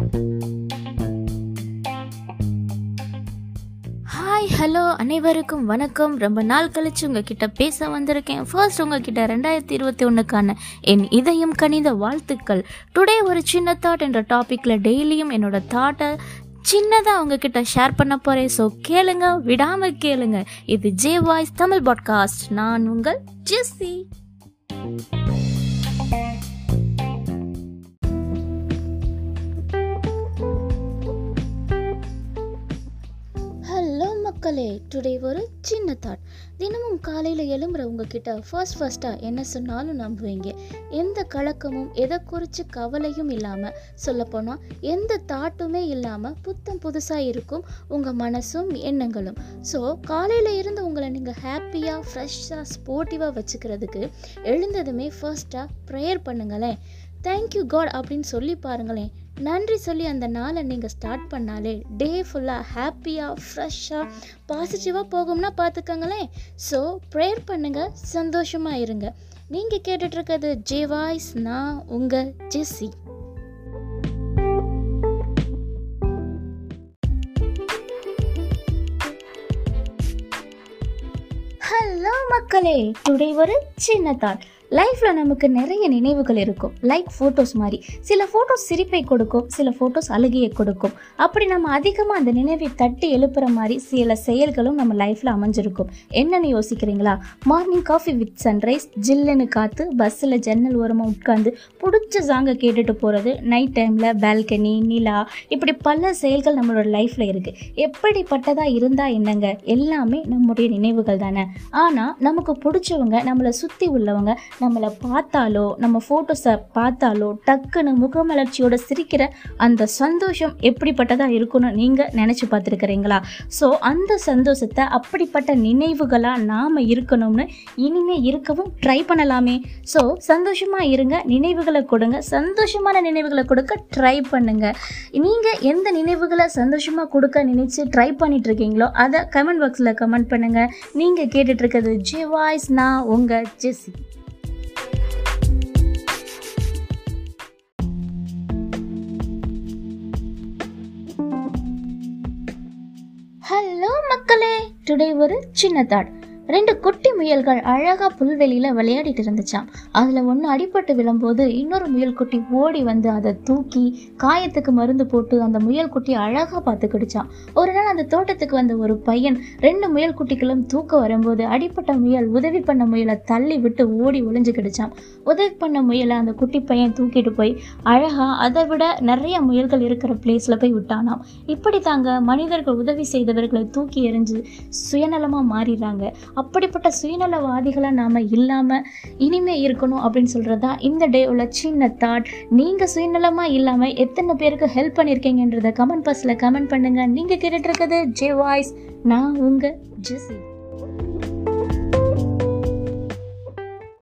Hi hello அனைவருக்கும் வணக்கம். ரொம்ப நாள் கழிச்சு உங்ககிட்ட பேச வந்திருக்கேன். ஃபர்ஸ்ட் உங்ககிட்ட ரெண்டாயிரத்தி இருபத்தி ஒன்றுக்கான என் இதயம் கணித வாழ்த்துக்கள். டுடே ஒரு சின்ன தாட் என்ற டாப்பிக்கில் டெய்லியும் என்னோட தாட்டை சின்னதாக உங்ககிட்ட ஷேர் பண்ண போகிறேன் ஸோ கேளுங்க. விடாமல் கேளுங்க. இது ஜே வாய்ஸ் தமிழ் பாட்காஸ்ட் நான் உங்கள் ஜெஸ்ஸி மக்களே டுடே ஒரு சின்ன தாட் தினமும் காலையில் எழும்புற உங்ககிட்ட ஃபர்ஸ்ட் ஃபர்ஸ்ட்டாக என்ன சொன்னாலும் நம்புவீங்க. எந்த கலக்கமும் எதை குறித்து கவலையும் இல்லாமல் சொல்லப்போனால் எந்த தாட்டுமே இல்லாமல் புத்தம் புதுசாக இருக்கும் உங்கள் மனசும் எண்ணங்களும். ஸோ காலையில் இருந்து உங்களை நீங்கள் ஹாப்பியாக ஃப்ரெஷ்ஷாக ஸ்போர்ட்டிவாக வச்சுக்கிறதுக்கு எழுந்ததுமே ஃபர்ஸ்ட்டாக ப்ரேயர் பண்ணுங்களேன். தேங்க்யூ காட் அப்படின்னு சொல்லி பாருங்களேன். நன்றி சொல்லி அந்த நாளை நீங்கள் ஸ்டார்ட் பண்ணாலே டே ஃபுல்லாக ஹாப்பியாக ஃப்ரெஷ்ஷாக பாசிட்டிவாக போகும்னா பார்த்துக்கோங்களேன். ஸோ ப்ரேயர் பண்ணுங்கள் சந்தோஷமாக இருங்க. நீங்கள் கேட்டுட்ருக்கிறது ஜே வாய்ஸ் நான் உங்கள் ஜெஸ்ஸி ஹலோ மக்களே டுடே ஒரு சின்ன தாட் லைஃப்பில் நமக்கு நிறைய நினைவுகள் இருக்கும். லைக் ஃபோட்டோஸ் மாதிரி. சில ஃபோட்டோஸ் சிரிப்பை கொடுக்கும் சில ஃபோட்டோஸ் அழுகையை கொடுக்கும். அப்படி நம்ம அதிகமாக அந்த நினைவை தட்டி எழுப்புற மாதிரி சில செயல்களும் நம்ம லைஃப்பில் அமைஞ்சிருக்கும். என்னென்னு யோசிக்கிறீங்களா? மார்னிங் காஃபி வித் சன்ரைஸ் ஜில்லுன்னு காற்று பஸ்ஸில் ஜன்னல் ஓரமாக உட்காந்து பிடிச்ச சாங்கை கேட்டுட்டு போகிறது நைட் டைமில் பால்கனி நிலா இப்படி பல செயல்கள் நம்மளோட லைஃப்பில் இருக்குது எப்படிப்பட்டதாக இருந்தால் என்னங்க? எல்லாமே நம்முடைய நினைவுகள் தானே. ஆனால் நமக்கு பிடிச்சவங்க நம்மளை சுற்றி உள்ளவங்க நம்மளை பார்த்தாலோ நம்ம ஃபோட்டோஸை பார்த்தாலோ டக்குன்னு முகமலர்ச்சியோட சிரிக்கிற அந்த சந்தோஷம் எப்படிப்பட்டதாக இருக்கும்னு நீங்கள் நினச்சி பார்த்துருக்குறீங்களா? ஸோ அந்த சந்தோஷத்தை அப்படிப்பட்ட நினைவுகளாக நாம் இருக்கணும்னு இனிமே இருக்கவும் ட்ரை பண்ணலாமே. ஸோ சந்தோஷமாக இருங்க நினைவுகளை கொடுங்க. சந்தோஷமான நினைவுகளை கொடுக்க ட்ரை பண்ணுங்க. நீங்கள் எந்த நினைவுகளை சந்தோஷமாக கொடுக்க நினச்சி ட்ரை பண்ணிட்டு இருக்கீங்களோ அதை கமெண்ட் பாக்ஸில் கமெண்ட் பண்ணுங்கள் நீங்கள் கேட்டுட்ருக்கிறது ஜி வாய்ஸ் நான் உங்கள் ஜெஸ்ஸி ஹலோ மக்களே. டுடே ஒரு சின்ன தாட் ரெண்டு குட்டி முயல்கள் அழகாக புல்வெளியில் விளையாடிட்டு இருந்துச்சாம். அதில் ஒன்று அடிபட்டு விழும்போது இன்னொரு முயல் குட்டி ஓடி வந்து அதை தூக்கி காயத்துக்கு மருந்து போட்டு அந்த முயல் குட்டி அழகா பார்த்துக்கிடுச்சான் ஒரு நாள் அந்த தோட்டத்துக்கு வந்த ஒரு பையன் ரெண்டு முயல் குட்டிகளும் தூக்க வரும்போது அடிப்பட்ட முயல் உதவி பண்ண முயலை தள்ளி விட்டு ஓடி ஒளிஞ்சுக்கிடுச்சான் உதவி பண்ண முயலை அந்த குட்டி பையன் தூக்கிட்டு போய் அழகா அதை விட நிறைய முயல்கள் இருக்கிற பிளேஸில் போய் விட்டானாம். இப்படி தாங்க மனிதர்கள் உதவி செய்தவர்களை தூக்கி எறிஞ்சு சுயநலமாக மாறிடுறாங்க. அப்படிப்பட்ட சுயநலவாதிகளாக நாம் இல்லாமல் இனிமே இருக்கணும் அப்படின்னு சொல்கிறது தான் இந்த டே உள்ள சின்ன தாட் நீங்கள் சுயநலமாக இல்லாமல் எத்தனை பேருக்கு ஹெல்ப் பண்ணியிருக்கீங்கன்றத கமெண்ட் பாக்ஸில் கமெண்ட் பண்ணுங்கள் நீங்கள் கேட்டுட்டு ஜே வாய்ஸ் நான் உங்கள் ஜெசி